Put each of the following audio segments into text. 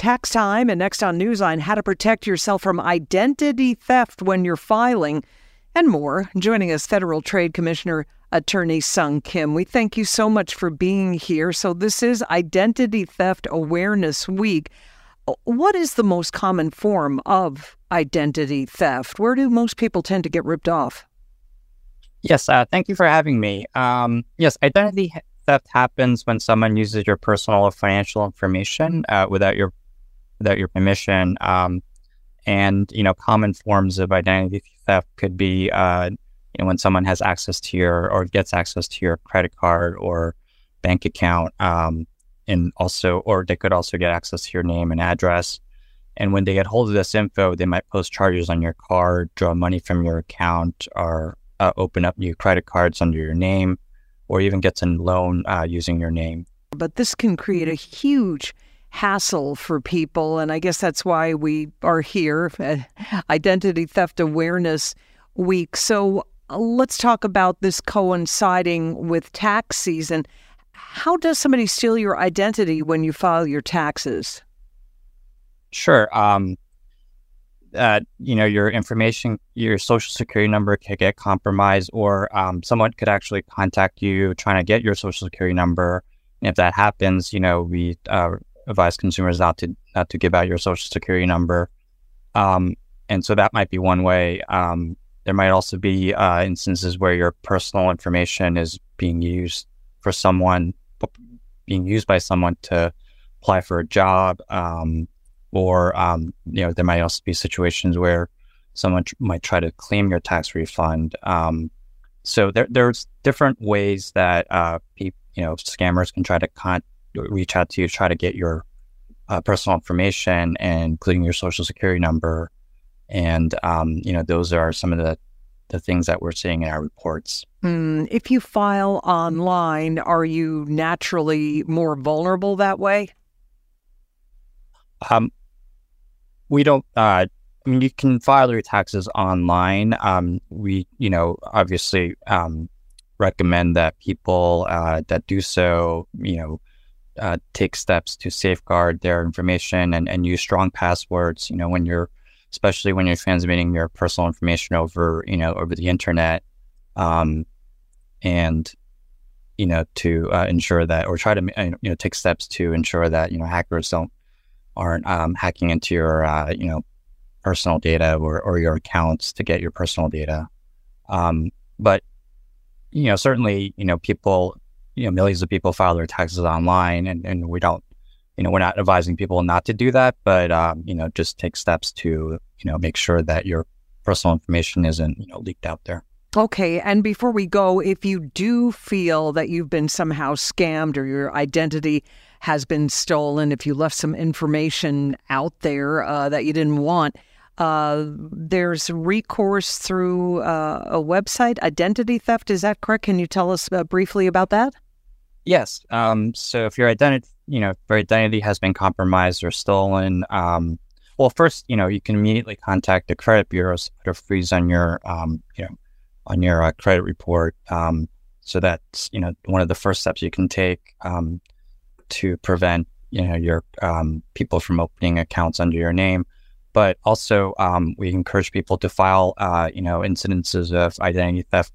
tax time and next on Newsline, how to protect yourself from identity theft when you're filing, and more. Joining us, Federal Trade Commissioner Attorney Sung Kim. We thank you so much for being here. So, this is Identity Theft Awareness Week. What is the most common form of identity theft? Where do most people tend to get ripped off? Yes, uh, thank you for having me. Um, yes, identity theft happens when someone uses your personal or financial information uh, without your without your permission. Um, and you know, common forms of identity theft could be uh, you know when someone has access to your or gets access to your credit card or bank account, um, and also or they could also get access to your name and address. And when they get hold of this info, they might post charges on your card, draw money from your account, or uh, open up new credit cards under your name or even get a loan uh, using your name. But this can create a huge hassle for people. And I guess that's why we are here Identity Theft Awareness Week. So uh, let's talk about this coinciding with tax season. How does somebody steal your identity when you file your taxes? Sure. Um, uh, you know, your information, your social security number could get compromised, or um, someone could actually contact you trying to get your social security number. And if that happens, you know, we uh, advise consumers not to not to give out your social security number. Um, and so that might be one way. Um, there might also be uh, instances where your personal information is being used for someone, being used by someone to apply for a job. Um, or um, you know there might also be situations where someone tr- might try to claim your tax refund. Um, so there, there's different ways that uh, pe- you know scammers can try to con- reach out to you, try to get your uh, personal information, and including your social security number. And um, you know those are some of the the things that we're seeing in our reports. Mm, if you file online, are you naturally more vulnerable that way? Um, we don't. Uh, I mean, you can file your taxes online. Um, we, you know, obviously um, recommend that people uh, that do so, you know, uh, take steps to safeguard their information and, and use strong passwords. You know, when you're, especially when you're transmitting your personal information over, you know, over the internet, um, and you know, to uh, ensure that, or try to, you know, take steps to ensure that you know hackers don't aren't um, hacking into your uh, you know personal data or, or your accounts to get your personal data. Um, but you know certainly you know people you know millions of people file their taxes online and, and we don't you know we're not advising people not to do that but um, you know just take steps to you know make sure that your personal information isn't you know leaked out there Okay. And before we go, if you do feel that you've been somehow scammed or your identity has been stolen, if you left some information out there uh, that you didn't want, uh, there's recourse through uh, a website, identity theft. Is that correct? Can you tell us uh, briefly about that? Yes. Um, so if your identity, you know, your identity has been compromised or stolen, um, well, first, you know, you can immediately contact the credit bureaus to put a freeze on your, um, you know, on your uh, credit report. Um, so that's you know one of the first steps you can take um, to prevent you know your um, people from opening accounts under your name. But also, um, we encourage people to file uh, you know incidences of identity theft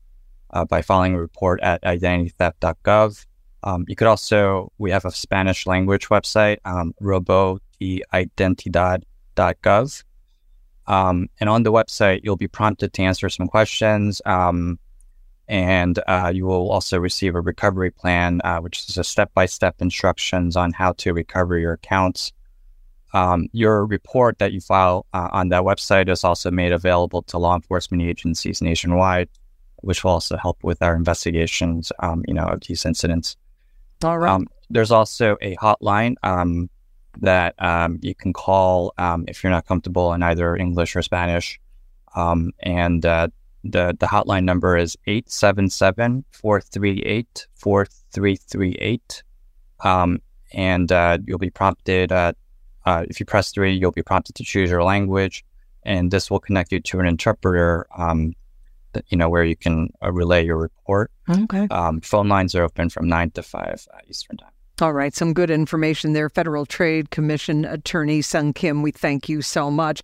uh, by filing a report at identitytheft.gov. Um, you could also we have a Spanish language website, um, robo identidad.gov. Um, and on the website, you'll be prompted to answer some questions. Um, and uh, you will also receive a recovery plan, uh, which is a step by step instructions on how to recover your accounts. Um, your report that you file uh, on that website is also made available to law enforcement agencies nationwide, which will also help with our investigations, um, you know, of these incidents. All right. Um, there's also a hotline um, that um, you can call um, if you're not comfortable in either English or Spanish. Um, and uh, the, the hotline number is 877 438 4338. Um, and uh, you'll be prompted, uh, if you press three, you'll be prompted to choose your language. And this will connect you to an interpreter, um, that, you know, where you can uh, relay your report. Okay. Um, phone lines are open from 9 to 5 uh, Eastern Time. All right, some good information there. Federal Trade Commission Attorney Sung Kim, we thank you so much.